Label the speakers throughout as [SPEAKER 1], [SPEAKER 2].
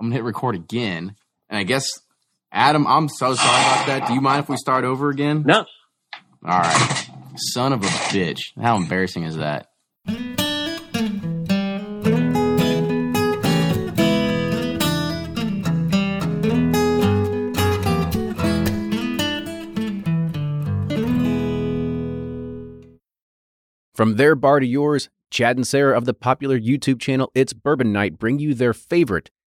[SPEAKER 1] I'm gonna hit record again, and I guess Adam, I'm so sorry about that. Do you mind if we start over again?
[SPEAKER 2] No.
[SPEAKER 1] All right. Son of a bitch. How embarrassing is that?
[SPEAKER 3] From their bar to yours, Chad and Sarah of the popular YouTube channel It's Bourbon Night bring you their favorite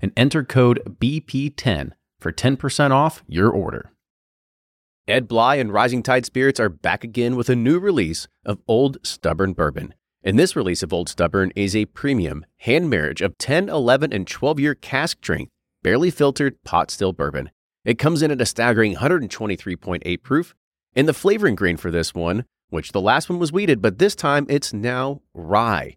[SPEAKER 3] and enter code BP10 for 10% off your order. Ed Bly and Rising Tide Spirits are back again with a new release of Old Stubborn Bourbon. And this release of Old Stubborn is a premium hand marriage of 10, 11, and 12 year cask strength, barely filtered pot still bourbon. It comes in at a staggering 123.8 proof, and the flavoring grain for this one which the last one was wheated, but this time it's now rye.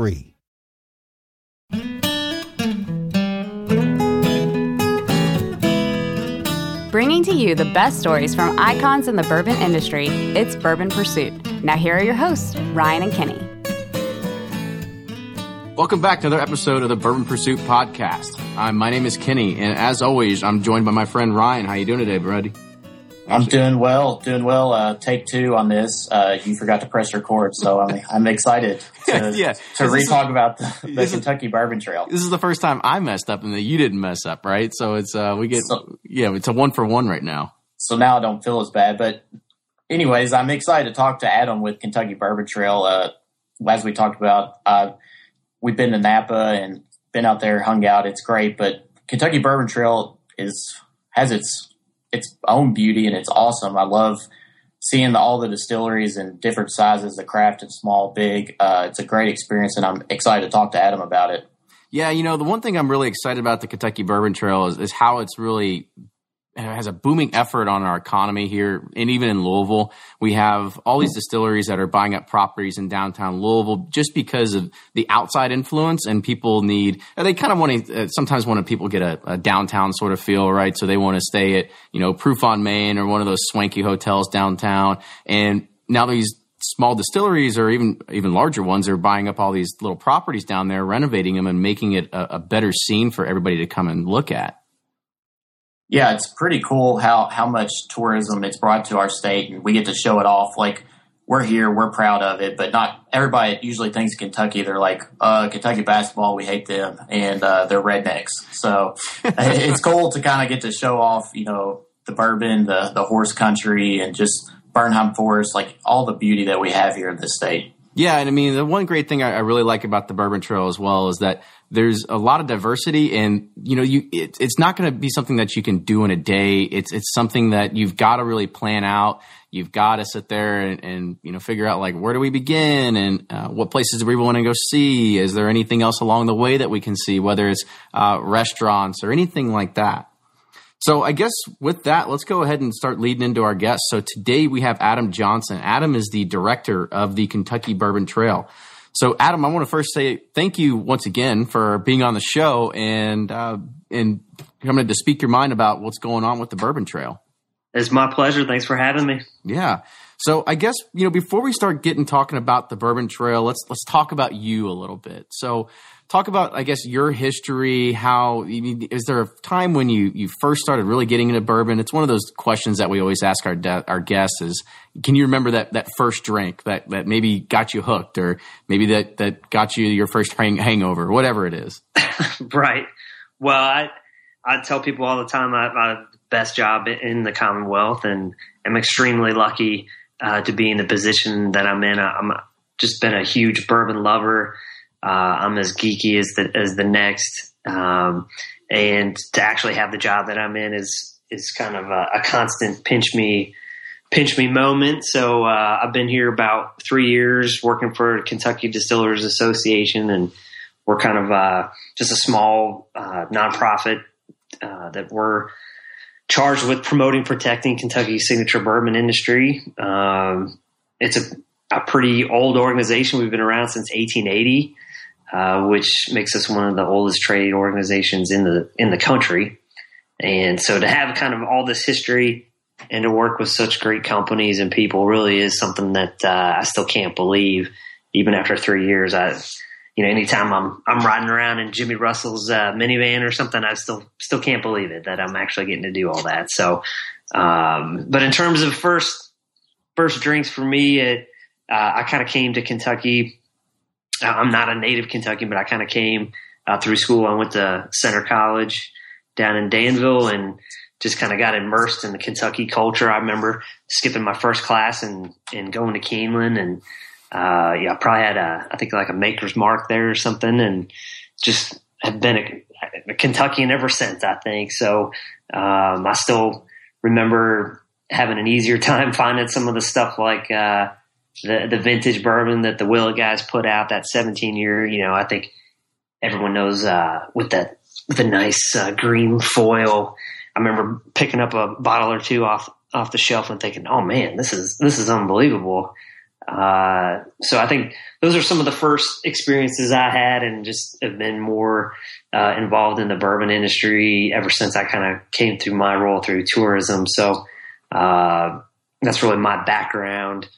[SPEAKER 4] Bringing to you the best stories from icons in the bourbon industry, it's Bourbon Pursuit. Now, here are your hosts, Ryan and Kenny.
[SPEAKER 1] Welcome back to another episode of the Bourbon Pursuit podcast. Uh, my name is Kenny, and as always, I'm joined by my friend Ryan. How are you doing today, buddy?
[SPEAKER 2] I'm doing well, doing well. Uh, take two on this. Uh, you forgot to press record, so I'm, I'm excited to,
[SPEAKER 1] Yeah,
[SPEAKER 2] to re-talk about the, the
[SPEAKER 1] this is-
[SPEAKER 2] Kentucky Bourbon Trail.
[SPEAKER 1] This is the first time I messed up and that you didn't mess up, right? So it's uh we get
[SPEAKER 2] So-
[SPEAKER 1] yeah, it's a one for one right now.
[SPEAKER 2] So now I don't feel as bad. But anyways, I'm excited to talk to Adam with Kentucky Bourbon Trail. Uh, as we talked about, uh, we've been to Napa and been out there, hung out. It's great, but Kentucky Bourbon Trail is has its its own beauty and it's awesome. I love seeing the, all the distilleries and different sizes, the craft and small, big. Uh, it's a great experience, and I'm excited to talk to Adam about it.
[SPEAKER 1] Yeah, you know, the one thing I'm really excited about the Kentucky Bourbon Trail is, is how it's really has a booming effort on our economy here, and even in Louisville, we have all these distilleries that are buying up properties in downtown Louisville just because of the outside influence, and people need they kind of want to uh, sometimes want to people get a, a downtown sort of feel, right? So they want to stay at you know Proof on Main or one of those swanky hotels downtown, and now these small distilleries or even even larger ones are buying up all these little properties down there, renovating them, and making it a, a better scene for everybody to come and look at.
[SPEAKER 2] Yeah, it's pretty cool how how much tourism it's brought to our state, and we get to show it off. Like we're here, we're proud of it, but not everybody usually thinks Kentucky. They're like, uh, Kentucky basketball, we hate them, and uh, they're rednecks. So it's cool to kind of get to show off, you know, the bourbon, the the horse country, and just Bernheim Forest, like all the beauty that we have here in this state.
[SPEAKER 1] Yeah, and I mean the one great thing I, I, really like about the Bourbon Trail as well is that there's a lot of diversity, and you know, you it, it's not going to be something that you can do in a day. It's it's something that you've got to really plan out. You've got to sit there and, and, you know figure out like where do we begin and uh, what places do we want to go see? Is there anything else along the way that we can see, whether it's uh, restaurants or anything like that? So I guess with that, let's go ahead and start leading into our guests. So today we have Adam Johnson. Adam is the director of the Kentucky Bourbon Trail. So Adam, I want to first say thank you once again for being on the show and uh, and coming to speak your mind about what's going on with the Bourbon Trail.
[SPEAKER 5] It's my pleasure. Thanks for having me.
[SPEAKER 1] Yeah. So I guess you know before we start getting talking about the Bourbon Trail, let's let's talk about you a little bit. So talk about i guess your history how is there a time when you you first started really getting into bourbon? It's one of those questions that we always ask our de- our guests is can you remember that that first drink that that maybe got you hooked or maybe that that got you your first hang- hangover whatever it is?
[SPEAKER 5] Right. Well i i tell people all the time i, I have the best job in the commonwealth and i'm extremely lucky uh, to be in the position that i'm in. I'm just been a huge bourbon lover uh, I'm as geeky as the as the next, um, and to actually have the job that I'm in is is kind of a, a constant pinch me pinch me moment. So uh, I've been here about three years working for Kentucky Distillers Association, and we're kind of uh, just a small uh, nonprofit uh, that we're charged with promoting, protecting Kentucky's signature bourbon industry. Um, it's a, a pretty old organization. We've been around since 1880. Uh, which makes us one of the oldest trade organizations in the in the country. And so to have kind of all this history and to work with such great companies and people really is something that uh, I still can't believe. Even after three years, I, you know, anytime I'm I'm riding around in Jimmy Russell's uh, minivan or something, I still still can't believe it that I'm actually getting to do all that. So, um, but in terms of first first drinks for me, it, uh, I kind of came to Kentucky I'm not a native Kentuckian, but I kind of came uh, through school. I went to Centre College down in Danville and just kind of got immersed in the Kentucky culture. I remember skipping my first class and, and going to Keeneland and, uh, yeah, I probably had a, I think like a maker's mark there or something and just have been a, a Kentuckian ever since, I think. So, um, I still remember having an easier time finding some of the stuff like, uh, the the vintage bourbon that the Willett guys put out, that 17 year, you know, I think everyone knows uh, with that a nice uh, green foil. I remember picking up a bottle or two off off the shelf and thinking, "Oh man, this is this is unbelievable." Uh, so I think those are some of the first experiences I had, and just have been more uh, involved in the bourbon industry ever since I kind of came through my role through tourism. So uh, that's really my background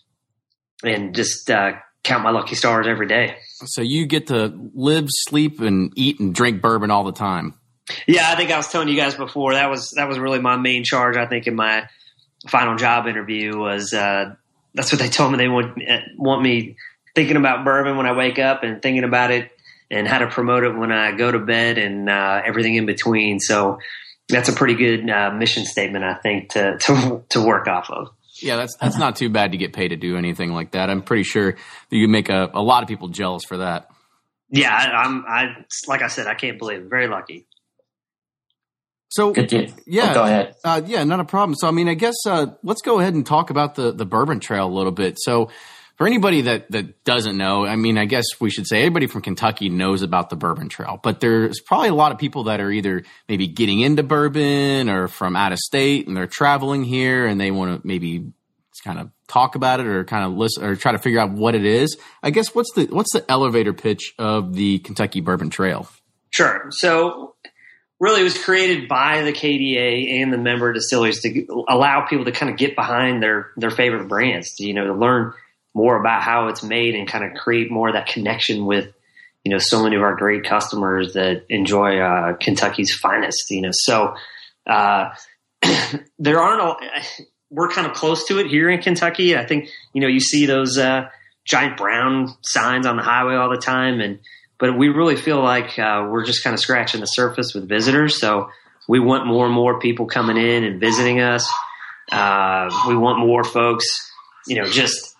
[SPEAKER 5] and just uh, count my lucky stars every day.
[SPEAKER 1] So you get to live, sleep, and eat and drink bourbon all the time.
[SPEAKER 5] Yeah, I think I was telling you guys before that was that was really my main charge. I think in my final job interview was uh, that's what they told me they want want me thinking about bourbon when I wake up and thinking about it and how to promote it when I go to bed and uh, everything in between. So that's a pretty good uh, mission statement, I think, to to to work off of.
[SPEAKER 1] Yeah, that's that's not too bad to get paid to do anything like that. I'm pretty sure you make a, a lot of people jealous for that.
[SPEAKER 5] Yeah, I, am I like I said, I can't believe it. Very lucky.
[SPEAKER 1] So yeah,
[SPEAKER 2] oh, go ahead.
[SPEAKER 1] Uh, yeah, not a problem. So I mean, I guess uh, let's go ahead and talk about the the Bourbon Trail a little bit. So for anybody that that doesn't know, I mean, I guess we should say anybody from Kentucky knows about the Bourbon Trail, but there's probably a lot of people that are either maybe getting into bourbon or from out of state and they're traveling here and they want to maybe kind of talk about it or kind of listen or try to figure out what it is. I guess what's the what's the elevator pitch of the Kentucky Bourbon Trail?
[SPEAKER 5] Sure. So really it was created by the KDA and the member distilleries to allow people to kind of get behind their their favorite brands, to, you know, to learn more about how it's made and kind of create more of that connection with, you know, so many of our great customers that enjoy uh, Kentucky's finest. You know, so uh, there aren't. A, we're kind of close to it here in Kentucky. I think you know you see those uh, giant brown signs on the highway all the time, and but we really feel like uh, we're just kind of scratching the surface with visitors. So we want more and more people coming in and visiting us. Uh, we want more folks, you know, just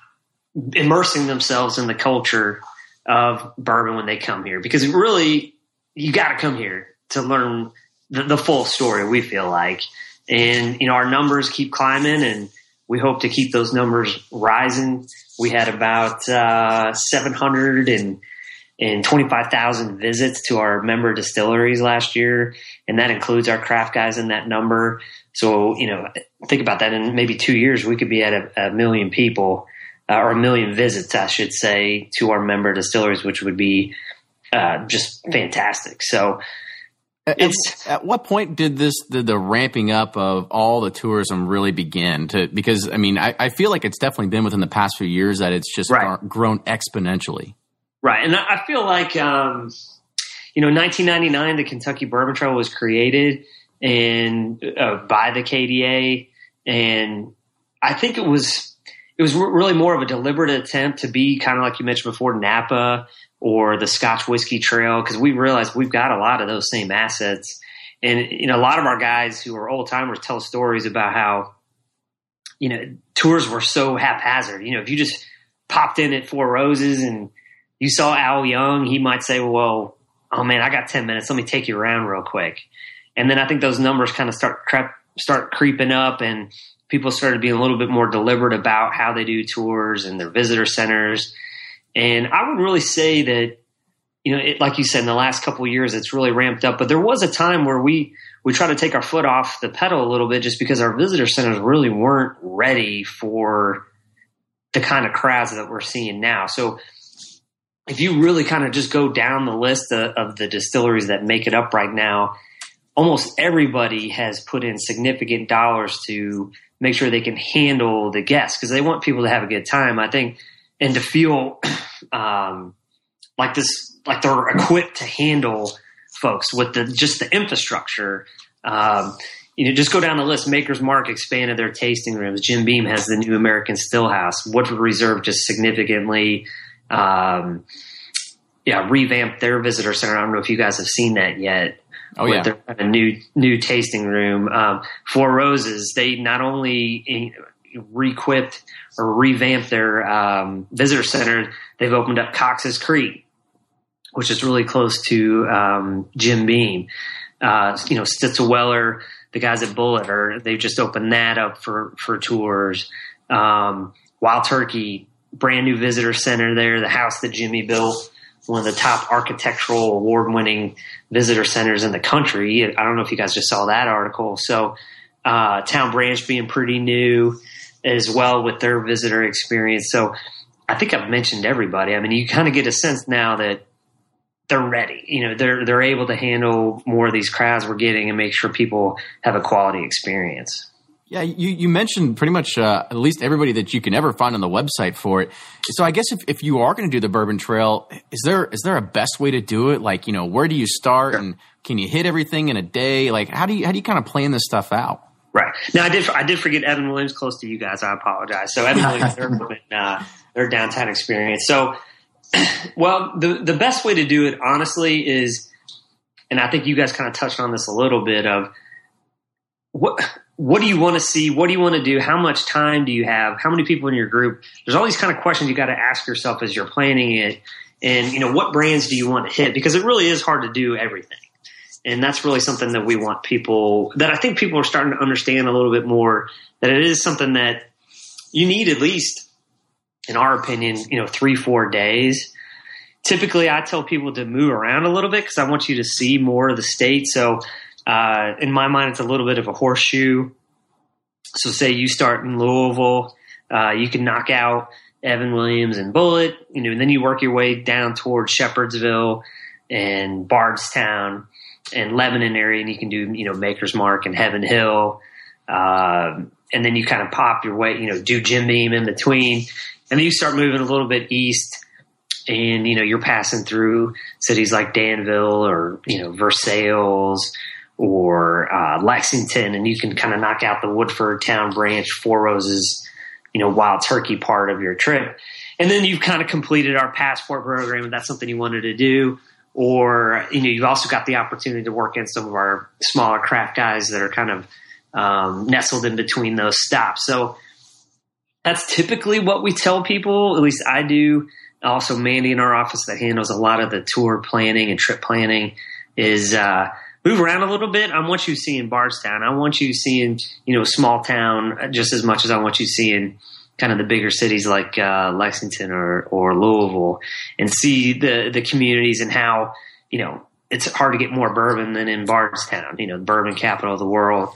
[SPEAKER 5] immersing themselves in the culture of bourbon when they come here because really you got to come here to learn the, the, full story we feel like and you know our numbers keep climbing and we hope to keep those numbers rising we had about uh, 700 and and 25,000 visits to our member distilleries last year. And that includes our craft guys in that number. So, you know, think about that in maybe two years, we could be at a, a million people uh, or a million visits, I should say, to our member distilleries, which would be uh, just fantastic. So,
[SPEAKER 1] it's at, what point did this the, the, ramping up of all the tourism really begin to because i mean I, I, feel like it's definitely been within the past few years that it's just right. grown exponentially
[SPEAKER 5] Right. And I feel like, um, you know, 1999, the Kentucky Bourbon Trail was created and uh, by the KDA. And I think it was, it was really more of a deliberate attempt to be kind of like you mentioned before, Napa or the Scotch Whiskey Trail, because we realized we've got a lot of those same assets. And, you know, a lot of our guys who are old timers tell stories about how, you know, tours were so haphazard. You know, if you just popped in at Four Roses and you saw Al Young, he might say, well, oh man, I got 10 minutes. Let me take you around real quick. And then I think those numbers kind of start start creeping up and people started being a little bit more deliberate about how they do tours and their visitor centers. And I would really say that, you know, it, like you said, in the last couple of years, it's really ramped up. But there was a time where we we try to take our foot off the pedal a little bit, just because our visitor centers really weren't ready for the kind of crowds that we're seeing now. So if you really kind of just go down the list of, of, the distilleries that make it up right now, almost everybody has put in significant dollars to make sure they can handle the guests because they want people to have a good time. I think, and to feel um, like this, like they're equipped to handle folks with the just the infrastructure. Um, you know, just go down the list. Maker's Mark expanded their tasting rooms. Jim Beam has the new American Stillhouse. Woodford Reserve just significantly um, yeah, revamped their visitor center. I don't know if you guys have seen that yet.
[SPEAKER 1] Oh yeah,
[SPEAKER 5] their a new new tasting room. Um, Four Roses. They not only requipped or revamped their um, visitor center, they've opened up Cox's Creek, which is really close to um, Jim Beam. Uh, you know, Stitzel-Weller, the guys at Bulleit, are they've just opened that up for for tours. Um, Wild Turkey brand new visitor center there, the house that Jimmy built, one of the top architectural award winning visitor centers in the country. I don't know if you guys just saw that article. So, uh, Town Branch being pretty new as well with their visitor experience. So, I think I've mentioned everybody. I mean, you kind of get a sense now that they're ready. You know, they're they're able to handle more of these crowds we're getting and make sure people have a quality experience.
[SPEAKER 1] Yeah, you, you mentioned pretty much uh, at least everybody that you can ever find on the website for it. So I guess if, if you are going to do the Bourbon Trail, is there is there a best way to do it? Like, you know, where do you start, and can you hit everything in a day? Like, how do you how do you kind of plan this stuff out?
[SPEAKER 5] Right now, I did I did forget Evan Williams close to you guys. I apologize. So Evan Williams, their, uh, their downtown experience. So, well, the the best way to do it, honestly, is, and I think you guys kind of touched on this a little bit of what what do you want to see? What do you want to do? How much time do you have? How many people in your group? There's all these kind of questions you got to ask yourself as you're planning it. And, you know, what brands do you want to hit? Because it really is hard to do everything. And that's really something that we want people, that I think people are starting to understand a little bit more, that it is something that you need at least, in our opinion, you know, three, four days. Typically, I tell people to move around a little bit because I want you to see more of the state. So, uh, in my mind, it's a little bit of a horseshoe. So, say you start in Louisville, uh, you can knock out Evan Williams and Bulleit, you know, and then you work your way down towards Shepherdsville and Bardstown and Lebanon area, and you can do, you know, Maker's Mark and Heaven Hill. Uh, and then you kind of pop your way, you know, do Jim Beam in between. And then you start moving a little bit east and, you know, you're passing through cities like Danville or, you know, Versailles or uh, Lexington, and you can kind of knock out the Woodford Town Branch, Four Roses, you know, Wild Turkey part of your trip. And then you've kind of completed our passport program, and that's something you wanted to do. Or, you know, you've also got the opportunity to work in some of our smaller craft guys that are kind of um, nestled in between those stops. So that's typically what we tell people. At least I do. Also, Mandy in our office that handles a lot of the tour planning and trip planning is uh, move around a little bit. I want you seeing Bardstown. I want you seeing you know small town just as much as I want you seeing kind of the bigger cities like uh, Lexington or or Louisville, and see the the communities and how you know it's hard to get more bourbon than in Bardstown. You know, the bourbon capital of the world.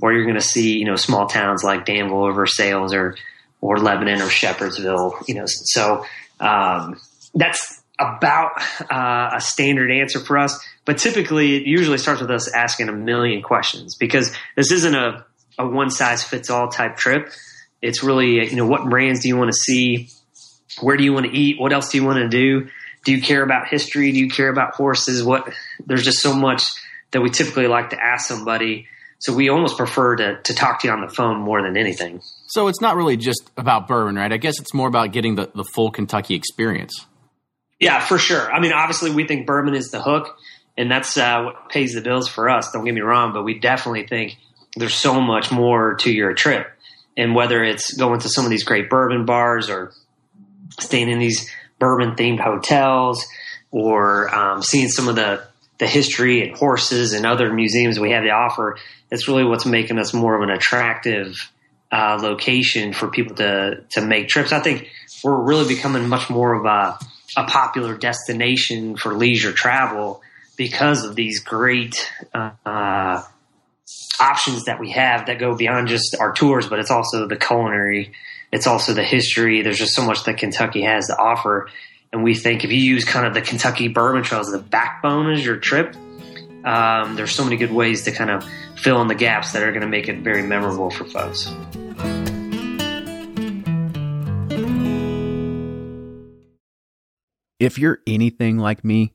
[SPEAKER 5] Or you're going to see you know small towns like Danville or Versailles or or Lebanon or Shepherdsville. You know, so um, that's about uh, a standard answer for us. But typically, it usually starts with us asking a million questions because this isn't a, a one size fits all type trip. It's really, you know, what brands do you want to see? Where do you want to eat? What else do you want to do? Do you care about history? Do you care about horses? What there's just so much that we typically like to ask somebody. So we almost prefer to, to talk to you on the phone more than anything.
[SPEAKER 1] So it's not really just about bourbon, right? I guess it's more about getting the, the full Kentucky experience.
[SPEAKER 5] Yeah, for sure. I mean, obviously, we think bourbon is the hook, and that's uh, what pays the bills for us. Don't get me wrong, but we definitely think there's so much more to your trip. And whether it's going to some of these great bourbon bars or staying in these bourbon themed hotels or um, seeing some of the the history and horses and other museums we have to offer, it's really what's making us more of an attractive uh, location for people to to make trips. I think we're really becoming much more of a, a popular destination for leisure travel because of these great uh, uh, options that we have that go beyond just our tours, but it's also the culinary, it's also the history. There's just so much that Kentucky has to offer. And we think if you use kind of the Kentucky Bourbon Trail as the backbone as your trip, um, there's so many good ways to kind of fill in the gaps that are going to make it very memorable for folks.
[SPEAKER 3] If you're anything like me,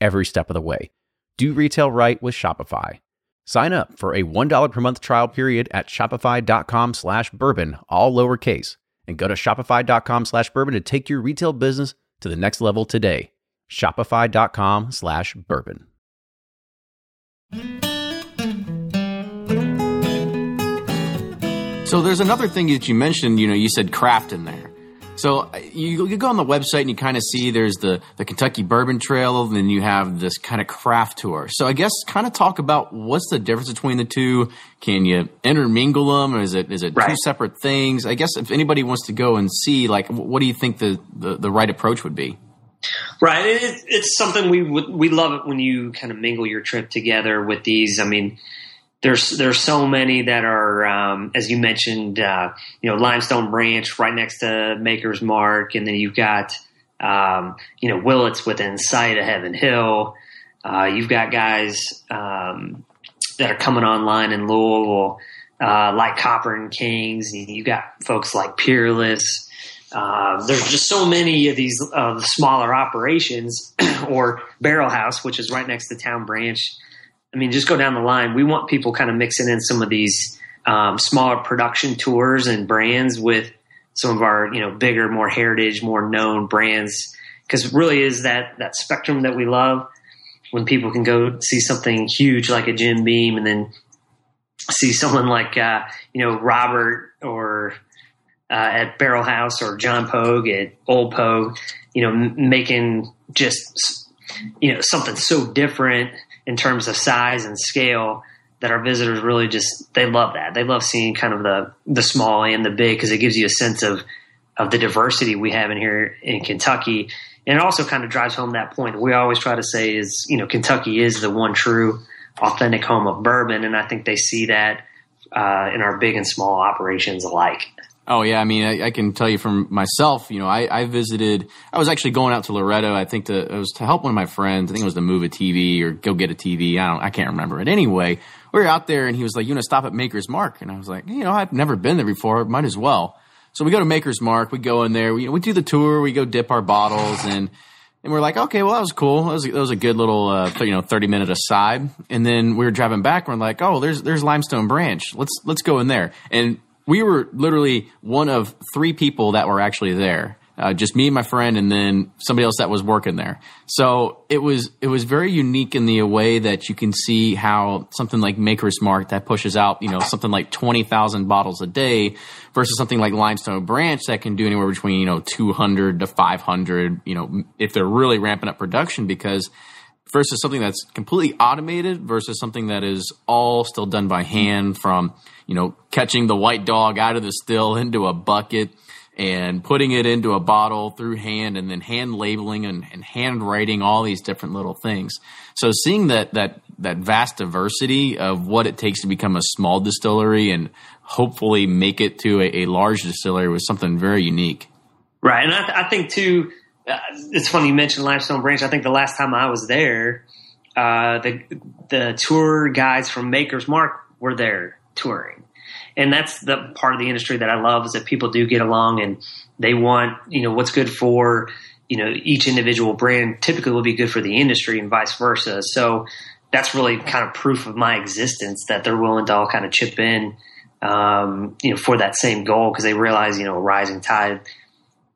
[SPEAKER 3] every step of the way. Do retail right with Shopify. Sign up for a $1 per month trial period at shopify.com slash bourbon, all lowercase, and go to shopify.com slash bourbon to take your retail business to the next level today. Shopify.com slash bourbon.
[SPEAKER 1] So there's another thing that you mentioned, you know, you said craft in there. So you, you go on the website and you kind of see there's the, the Kentucky Bourbon Trail, and then you have this kind of craft tour. So I guess kind of talk about what's the difference between the two. Can you intermingle them, or is it is it right. two separate things? I guess if anybody wants to go and see, like, what do you think the, the, the right approach would be?
[SPEAKER 5] Right, it, it's something we we love it when you kind of mingle your trip together with these. I mean, there's there's so many that are um, as you mentioned uh, you know limestone branch right next to maker's mark. And then you've got um, you know Willett's within sight of heaven hill. Uh, you've got guys um, that are coming online in louisville uh, like copper and kings. And you've got folks like peerless. Uh, there's just so many of these smaller operations or barrel house which is right next to town branch I mean, just go down the line. We want people kind of mixing in some of these um, smaller production tours and brands with some of our, you know, bigger, more heritage, more known brands. Because really is that that spectrum that we love. When people can go see something huge like a Jim Beam and then see someone like uh, you know Robert or uh, at Barrel House or John Pogue at Old Pogue, you know, m- making just you know something so different in terms of size and scale that our visitors really just they love that. They love seeing kind of the the small and the big because it gives you a sense of of the diversity we have in here in Kentucky. And it also kind of drives home that point that we always try to say is you know Kentucky is the one true authentic home of bourbon. And I think they see that uh, in our big and small operations alike.
[SPEAKER 1] Oh yeah, I mean, I, I, can tell you from myself. You know, I, I, visited. I was actually going out to Loretto. I think to, it was to help one of my friends. I think it was to move a TV or go get a TV. I don't. I can't remember it. Anyway, we were out there, and he was like, "You want to stop at Maker's Mark?" And I was like, "You know, I've never been there before. Might as well." So we go to Maker's Mark. We go in there. We, we do the tour. We go dip our bottles, and and we're like, "Okay, well, that was cool. That was, that was a good little, uh, you know, thirty minute aside." And then we were driving back. We're like, "Oh, there's there's Limestone Branch. Let's let's go in there." And we were literally one of three people that were actually there. Uh, just me and my friend, and then somebody else that was working there. So it was it was very unique in the way that you can see how something like Maker's Mark that pushes out you know something like twenty thousand bottles a day versus something like Limestone Branch that can do anywhere between you know two hundred to five hundred. You know if they're really ramping up production because versus something that's completely automated versus something that is all still done by hand from you know catching the white dog out of the still into a bucket and putting it into a bottle through hand and then hand labeling and, and hand writing all these different little things. So seeing that that that vast diversity of what it takes to become a small distillery and hopefully make it to a, a large distillery was something very unique.
[SPEAKER 5] Right. And I, th- I think too it's funny you mentioned Limestone Branch. I think the last time I was there, uh, the the tour guys from Maker's Mark were there touring, and that's the part of the industry that I love is that people do get along and they want you know what's good for you know each individual brand typically will be good for the industry and vice versa. So that's really kind of proof of my existence that they're willing to all kind of chip in, um, you know, for that same goal because they realize you know a rising tide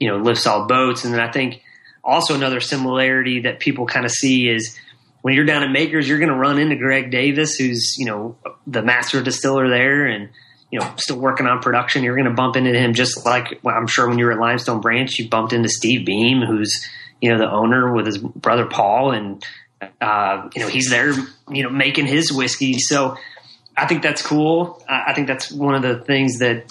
[SPEAKER 5] you know lifts all boats. And then I think also another similarity that people kind of see is when you're down at Makers, you're going to run into Greg Davis, who's you know the master distiller there, and you know still working on production. You're going to bump into him just like well, I'm sure when you were at Limestone Branch, you bumped into Steve Beam, who's you know the owner with his brother Paul, and uh, you know he's there, you know making his whiskey. So I think that's cool. I think that's one of the things that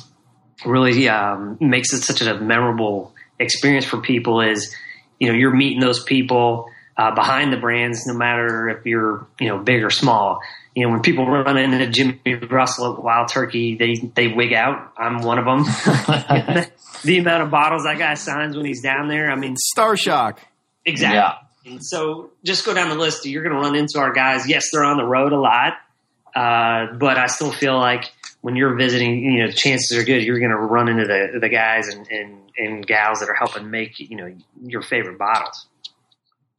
[SPEAKER 5] really um, makes it such a memorable experience for people is you know you're meeting those people uh, behind the brands no matter if you're you know big or small. You know when people run into jimmy russell at wild turkey they they wig out. I'm one of them. The amount of bottles that guy signs when he's down there i mean
[SPEAKER 1] star shock.
[SPEAKER 5] Exactly. Yeah. and so just go down the list you're going to run into our guys. Yes they're on the road a lot uh, but i still feel like when you're visiting, you know, chances are good you're going to run into the the guys and, and and gals that are helping make you know your favorite bottles.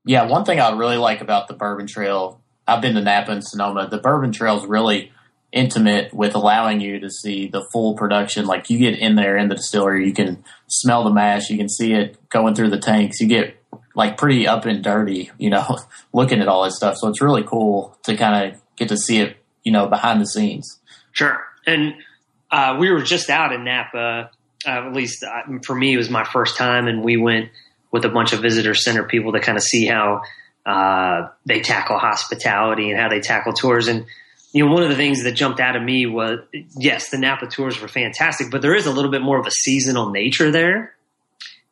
[SPEAKER 2] Yeah, one thing I really like about the Bourbon Trail, I've been to Napa and Sonoma. The Bourbon Trail is really intimate with allowing you to see the full production. Like you get in there in the distillery, you can smell the mash, you can see it going through the tanks. You get like pretty up and dirty, you know, looking at all this stuff. So it's really cool to kind of get to see it, you know, behind the scenes.
[SPEAKER 5] Sure. And uh, we were just out in Napa. Uh, at least uh, for me, it was my first time, and we went with a bunch of visitor center people to kind of see how uh, they tackle hospitality and how they tackle tours. And you know, one of the things that jumped out of me was yes, the Napa tours were fantastic, but there is a little bit more of a seasonal nature there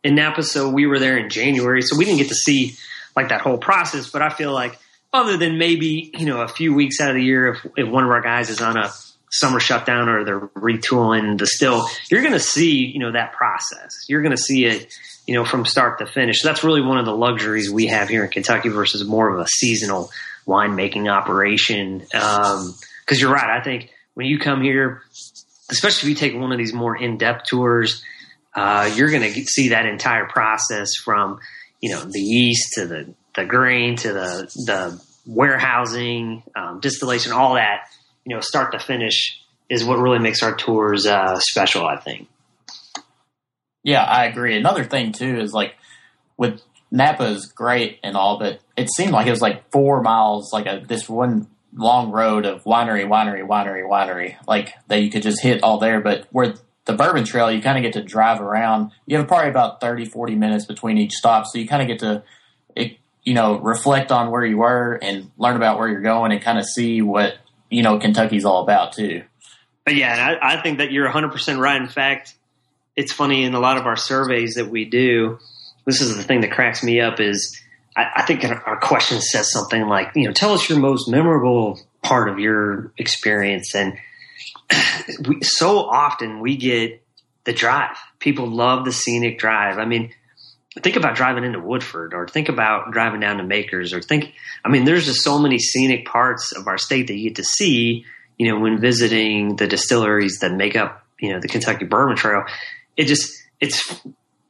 [SPEAKER 5] in Napa. So we were there in January, so we didn't get to see like that whole process. But I feel like other than maybe you know a few weeks out of the year, if, if one of our guys is on a summer shutdown or they're retooling the still, you're going to see, you know, that process. You're going to see it, you know, from start to finish. So that's really one of the luxuries we have here in Kentucky versus more of a seasonal winemaking operation. Um, cause you're right. I think when you come here, especially if you take one of these more in-depth tours, uh, you're going to see that entire process from, you know, the yeast to the, the grain to the, the warehousing, um, distillation, all that you know, start to finish is what really makes our tours uh, special. I think.
[SPEAKER 2] Yeah, I agree. Another thing too is like with Napa is great and all, but it seemed like it was like four miles, like a this one long road of winery, winery, winery, winery, like that you could just hit all there. But where the Bourbon Trail, you kind of get to drive around. You have probably about 30, 40 minutes between each stop, so you kind of get to, it, you know, reflect on where you were and learn about where you're going and kind of see what you know Kentucky's all about too.
[SPEAKER 5] But yeah, I, I think that you're 100 percent right. In fact, it's funny in a lot of our surveys that we do. This is the thing that cracks me up is I, I think our question says something like, you know, tell us your most memorable part of your experience and we, so often we get the drive. People love the scenic drive. I mean, think about driving into Woodford or think about driving down to Makers or think, I mean, there's just so many scenic parts of our state that you get to see, you know, when visiting the distilleries that make up, you know, the Kentucky Bourbon Trail. It just, it's,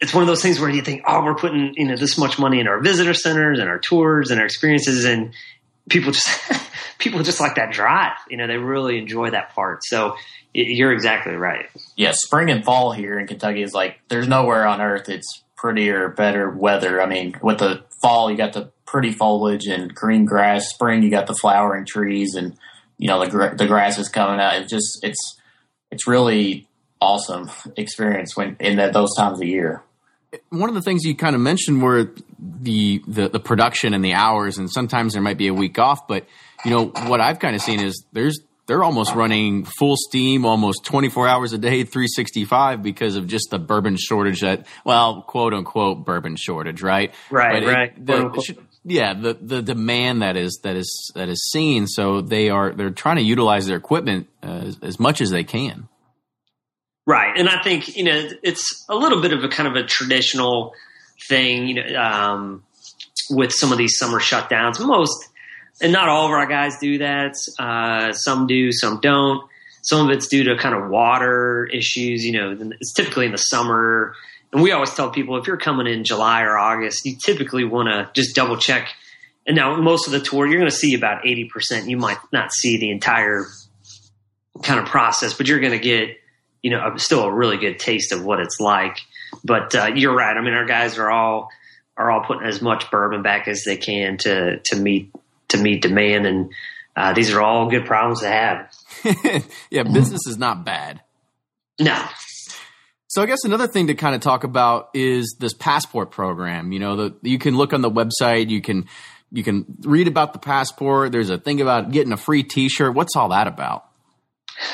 [SPEAKER 5] it's one of those things where you think, oh, we're putting, you know, this much money in our visitor centers and our tours and our experiences and people just, people just like that drive. You know, they really enjoy that part. So you're exactly right.
[SPEAKER 2] Yeah, spring and fall here in Kentucky is like there's nowhere on earth it's prettier, better weather. I mean, with the fall, you got the pretty foliage and green grass. Spring, you got the flowering trees and you know the the grass is coming out. It just it's it's really awesome experience when in the, those times of year.
[SPEAKER 1] One of the things you kind of mentioned were the, the the production and the hours, and sometimes there might be a week off, but you know what I've kind of seen is there's they're almost running full steam almost 24 hours a day 365 because of just the bourbon shortage that well quote unquote bourbon shortage right?
[SPEAKER 5] Right but right. it, the,
[SPEAKER 1] yeah the the demand that is that is that is seen. So they are they're trying to utilize their equipment uh, as, as much as they can.
[SPEAKER 5] Right. And i think you know it's a little bit of a kind of a traditional thing you know um, with some of these summer shutdowns. Most and not all of our guys do that. Uh, some do, some don't. Some of it's due to kind of water issues. You know, it's typically in the summer. And we always tell people if you're coming in July or August, you typically want to just double check. And now, most of the tour, you're going to see about 80%. You might not see the entire kind of process, but you're going to get, you know, still a really good taste of what it's like. But uh, you're right. I mean, our guys are all are all putting as much bourbon back as they can to to meet to meet demand. And uh, these are all good problems to have.
[SPEAKER 1] yeah, business is not bad.
[SPEAKER 5] No.
[SPEAKER 1] So I guess another thing to kind of talk about is this passport program. You know, the, you can look on the website, you can you can read about the passport. There's a thing about getting a free T-shirt. What's all that about?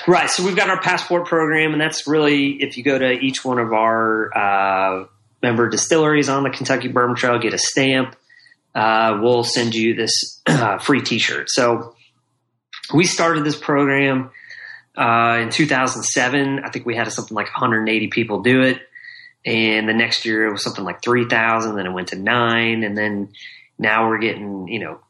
[SPEAKER 5] Right. So we've got our passport program, and that's really if you go to each one of our uh, member distilleries on the Kentucky Bourbon Trail, get a stamp uh, we'll send you this uh, free T-shirt. So we started this program uh, in 2007. I think we had something like 180 people do it, and the next year it was something like 3,000. Then it went to nine, and then now we're getting you know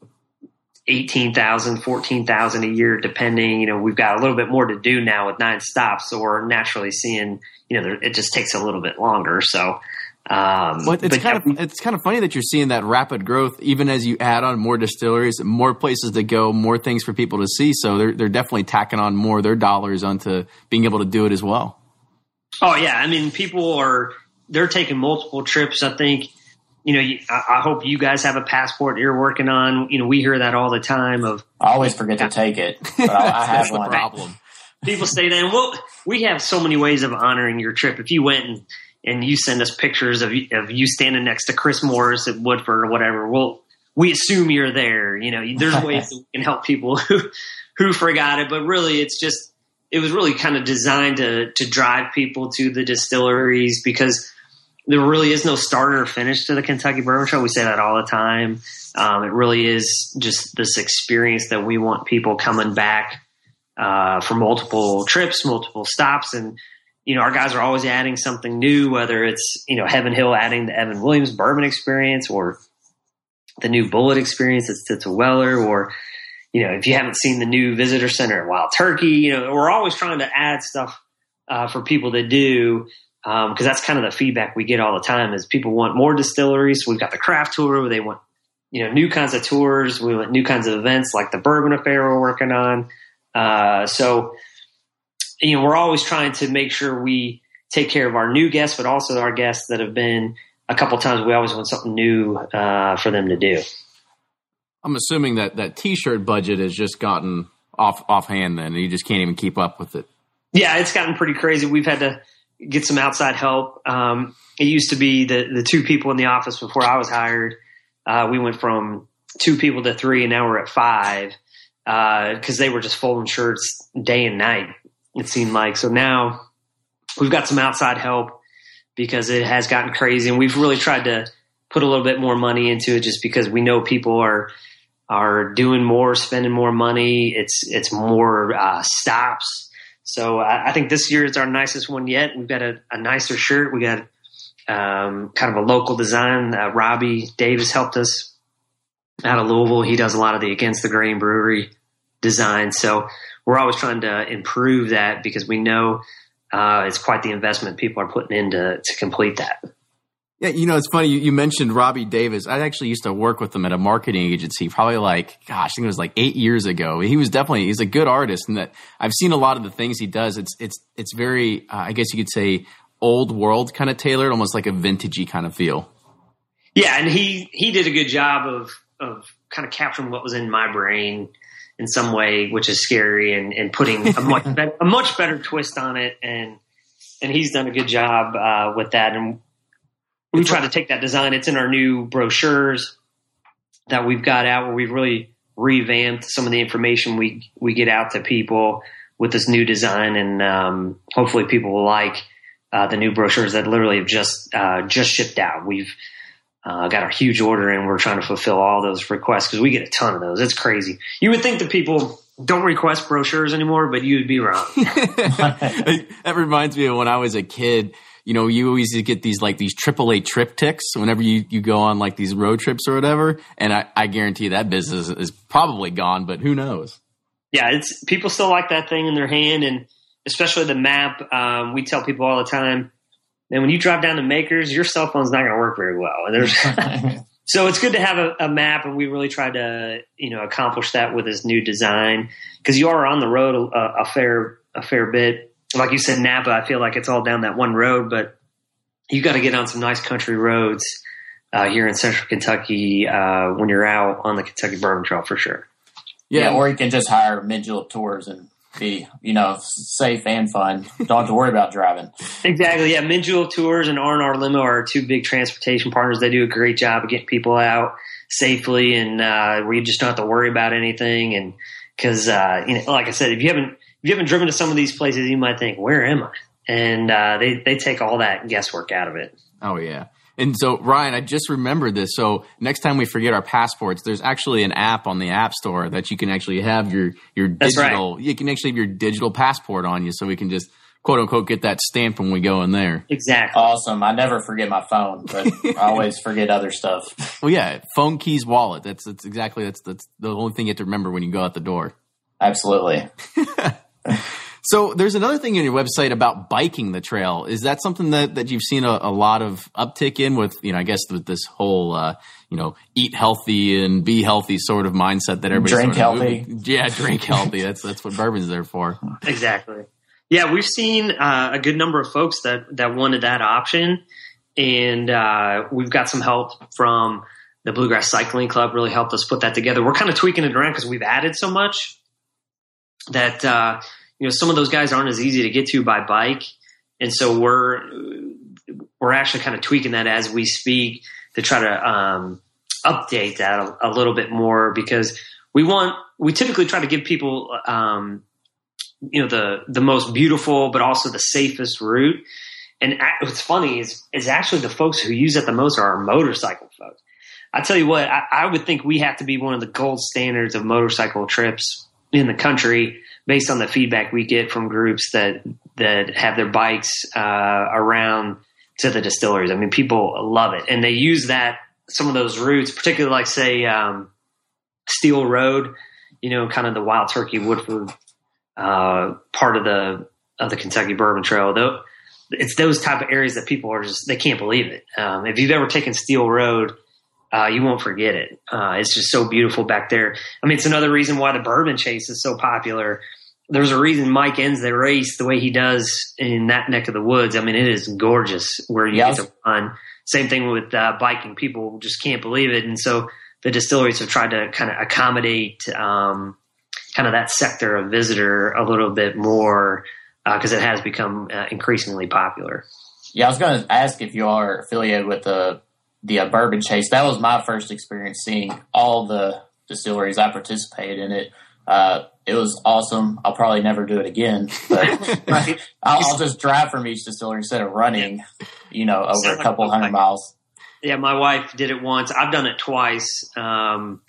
[SPEAKER 5] 18,000, 14,000 a year, depending. You know, we've got a little bit more to do now with nine stops, so we're naturally seeing, you know, it just takes a little bit longer. So
[SPEAKER 1] um, well, it's kind of it's kind of funny that you're seeing that rapid growth, even as you add on more distilleries, more places to go, more things for people to see. So they're they're definitely tacking on more of their dollars onto being able to do it as well.
[SPEAKER 5] Oh yeah, I mean, people are they're taking multiple trips. I think you know, I hope you guys have a passport you're working on. You know, we hear that all the time. Of
[SPEAKER 2] I always forget to take it, but I, I have one.
[SPEAKER 5] problem. People say that, and well, we have so many ways of honoring your trip. If you went and and you send us pictures of, of you standing next to Chris Morris at Woodford or whatever, well, we assume you're there. You know, there's ways we can help people who, who forgot it, but really it's just, it was really kind of designed to, to drive people to the distilleries because there really is no starter or finish to the Kentucky Bourbon Trail. We say that all the time. Um, it really is just this experience that we want people coming back uh, for multiple trips, multiple stops, and you know, our guys are always adding something new, whether it's, you know, Heaven Hill adding the Evan Williams bourbon experience or the new Bulleit experience that's Stitzel-Weller or, you know, if you haven't seen the new visitor center at Wild Turkey, you know, we're always trying to add stuff uh, for people to do because um, that's kind of the feedback we get all the time is people want more distilleries. We've got the craft tour where they want, you know, new kinds of tours. We want new kinds of events like the Bourbon Affair we're working on. Uh, so, you know, we're always trying to make sure we take care of our new guests, but also our guests that have been a couple times we always want something new uh, for them to do.
[SPEAKER 1] I'm assuming that that T-shirt budget has just gotten off offhand, then and you just can't even keep up with it.
[SPEAKER 5] Yeah, it's gotten pretty crazy. We've had to get some outside help. Um, it used to be the the two people in the office before I was hired. Uh, we went from two people to three, and now we're at five because uh, they were just folding shirts day and night. It seemed like so now we've got some outside help because it has gotten crazy, and we've really tried to put a little bit more money into it just because we know people are are doing more, spending more money. It's it's more uh, stops. So I, I, think this year is our nicest one yet. We've got a, a nicer shirt. We got um, kind of a local design. Uh, Robbie Davis helped us out of Louisville. He does a lot of the Against the Grain Brewery design. So we're always trying to improve that because we know uh, it's quite the investment people are putting in to, to complete that.
[SPEAKER 1] Yeah, you know, it's funny. You, you, mentioned Robbie Davis. I actually used to work with him at a marketing agency, probably like, gosh, I think it was like eight years ago. He was definitely he's a good artist, and that I've seen a lot of the things he does. It's it's it's very, uh, I guess you could say, old world kind of tailored, almost like a vintagey kind of feel.
[SPEAKER 5] Yeah, and he he did a good job of of kind of capturing what was in my brain in some way, which is scary, and, and putting a much better, a much better twist on it, and and he's done a good job uh, with that, and we try to take that design. It's in our new brochures that we've got out where we've really revamped some of the information we we get out to people with this new design, and um, hopefully people will like uh, the new brochures that literally have just uh, just shipped out. We've uh, got a huge order, and we're trying to fulfill all those requests because we get a ton of those. It's crazy. You would think that people don't request brochures anymore, but you'd be wrong.
[SPEAKER 1] that reminds me of when I was a kid you know, you always get these like these AAA triptychs whenever you, you go on like these road trips or whatever. And I, I guarantee that business is probably gone, but who knows?
[SPEAKER 5] Yeah, it's people still like that thing in their hand, and especially the map. Um, we tell people all the time, and when you drive down to Makers, your cell phone's not going to work very well. And there's so it's good to have a, a, map, and we really try to you know accomplish that with this new design because you are on the road a, a fair a fair bit like you said, Napa, I feel like it's all down that one road, but you got to get on some nice country roads uh, here in central Kentucky uh, when you're out on the Kentucky Bourbon Trail for sure.
[SPEAKER 2] Yeah, yeah or you can just hire mid tours and be, you know, safe and fun. Don't have to worry about driving.
[SPEAKER 5] Exactly. Yeah, Mid Tours and R&R Limo are two big transportation partners. They do a great job of getting people out safely and uh, where you just don't have to worry about anything. And because, uh, you know, like I said, if you haven't if you haven't driven to some of these places, you might think, "Where am I?" And uh, they they take all that guesswork out of it.
[SPEAKER 1] Oh yeah. And so, Ryan, I just remembered this. So next time we forget our passports, there's actually an app on the App Store that you can actually have your your digital. Right. You can actually have your digital passport on you, so we can just quote unquote get that stamp when we go in there.
[SPEAKER 5] Exactly.
[SPEAKER 2] Awesome. I never forget my phone, but I always forget other stuff.
[SPEAKER 1] Well, yeah, phone, keys, wallet. That's that's exactly that's that's the only thing you have to remember when you go out the door.
[SPEAKER 2] Absolutely.
[SPEAKER 1] So there's another thing on your website about biking the trail. Is that something that, that you've seen a, a lot of uptick in with, you know, I guess with this whole, uh, you know, eat healthy and be healthy sort of mindset that everybody
[SPEAKER 2] drink healthy.
[SPEAKER 1] Moving. Yeah, drink healthy. That's that's what bourbon's there for.
[SPEAKER 5] Exactly. Yeah, we've seen uh, a good number of folks that that wanted that option, and uh, we've got some help from the Bluegrass Cycling Club. Really helped us put that together. We're kind of tweaking it around because we've added so much that uh, you know some of those guys aren't as easy to get to by bike, and so we're we're actually kind of tweaking that as we speak to try to um, update that a, a, little bit more because we want we typically try to give people um, you know the the most beautiful but also the safest route. And what's funny is is actually the folks who use it the most are our motorcycle folks. I tell you what, I, I would think we have to be one of the gold standards of motorcycle trips in the country based on the feedback we get from groups that that have their bikes uh, around to the distilleries. I mean, people love it, and they use that some of those routes, particularly like say um, Steel Road, you know, kind of the Wild Turkey Woodford uh, part of the of the Kentucky Bourbon Trail. Though it's those type of areas that people are just they can't believe it. Um, if you've ever taken Steel Road uh, you won't forget it. Uh, it's just so beautiful back there. I mean, it's another reason why the bourbon chase is so popular. There's a reason Mike ends the race the way he does in that neck of the woods. I mean, it is gorgeous where you get to run. Same thing with uh, biking. People just can't believe it. And so the distilleries have tried to kind of accommodate um, kind of that sector of visitor a little bit more because uh, it has become uh, increasingly popular.
[SPEAKER 2] Yeah, I was going to ask if you are affiliated with the the uh, Bourbon Chase. That was my first experience seeing all the distilleries. I participated in it. Uh, it was awesome. I'll probably never do it again, but I'll, I'll, just drive from each distillery instead of running, you know, over a couple hundred miles.
[SPEAKER 5] Yeah, my wife did it once. I've done it twice. Um,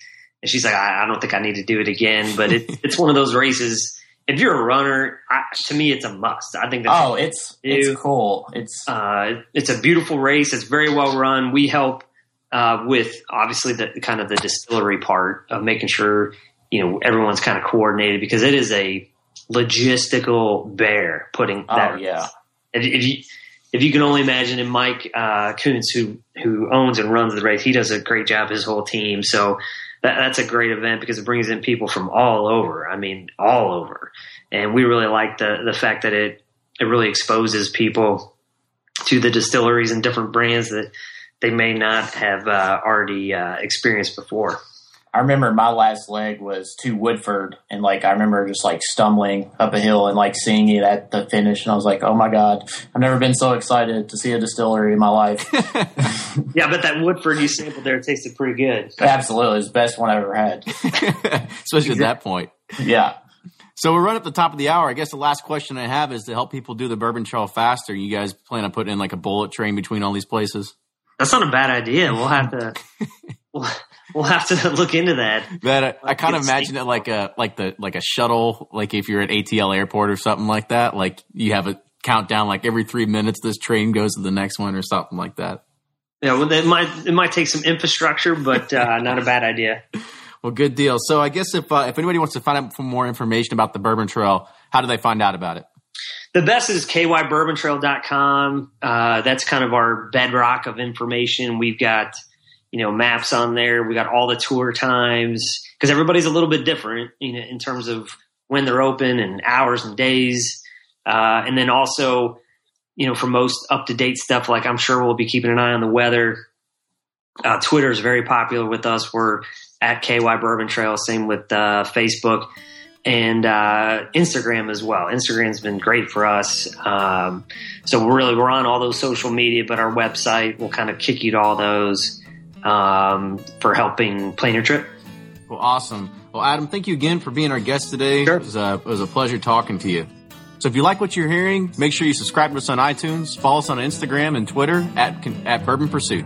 [SPEAKER 5] and she's like, I, I, don't think I need to do it again, but it, it's one of those races. If you're a runner, I, to me, it's a must. I think.
[SPEAKER 2] That's oh, it's it's cool. It's
[SPEAKER 5] uh, it's a beautiful race. It's very well run. We help uh, with obviously the kind of the distillery part of making sure you know everyone's kind of coordinated because it is a logistical bear putting
[SPEAKER 2] oh, that. yeah.
[SPEAKER 5] If, if, you if you can only imagine, and Mike uh, who who owns and runs the race, he does a great job. His whole team, so that, that's a great event because it brings in people from all over. I mean, all over, and we really like the the fact that it it really exposes people to the distilleries and different brands that they may not have uh, already uh, experienced before.
[SPEAKER 2] I remember my last leg was to Woodford, and like I remember just like stumbling up a hill and like seeing it at the finish, and I was like, "Oh my god, I've never been so excited to see a distillery in my life."
[SPEAKER 5] yeah, but that Woodford you sampled there tasted pretty good.
[SPEAKER 2] Absolutely, it's the best one I ever had,
[SPEAKER 1] especially at that point.
[SPEAKER 2] Yeah.
[SPEAKER 1] So we're right at the top of the hour. I guess the last question I have is to help people do the bourbon trail faster. You guys plan on putting in like a bullet train between all these places?
[SPEAKER 5] That's not a bad idea. We'll have to. we'll, we'll have to look into that.
[SPEAKER 1] That uh, I kind of imagine it like a like the like a shuttle, like if you're at ATL airport or something like that. Like you have a countdown, like every three minutes this train goes to the next one or something like that.
[SPEAKER 5] Yeah, well, it might it might take some infrastructure, but uh, not a bad idea.
[SPEAKER 1] Well, good deal. So I guess if uh, if anybody wants to find out for more information about the Bourbon Trail, how do they find out about it?
[SPEAKER 5] The best is kybourbontrail.com. Uh, that's kind of our bedrock of information. We've got you know maps on there. We got all the tour times because everybody's a little bit different, you know, in terms of when they're open and hours and days. Uh, and then also, you know, for most up to date stuff, like I'm sure we'll be keeping an eye on the weather. Uh, Twitter is very popular with us. We're at KY Bourbon Trail. Same with uh, Facebook and uh, Instagram as well. Instagram's been great for us. Um, so we're really we're on all those social media, but our website will kind of kick you to all those um, for helping plan your trip.
[SPEAKER 1] Well, awesome. Well, Adam, thank you again for being our guest today. Sure. It, was a, it was a pleasure talking to you. So if you like what you're hearing, make sure you subscribe to us on iTunes, follow us on Instagram and Twitter at, at Bourbon Pursuit.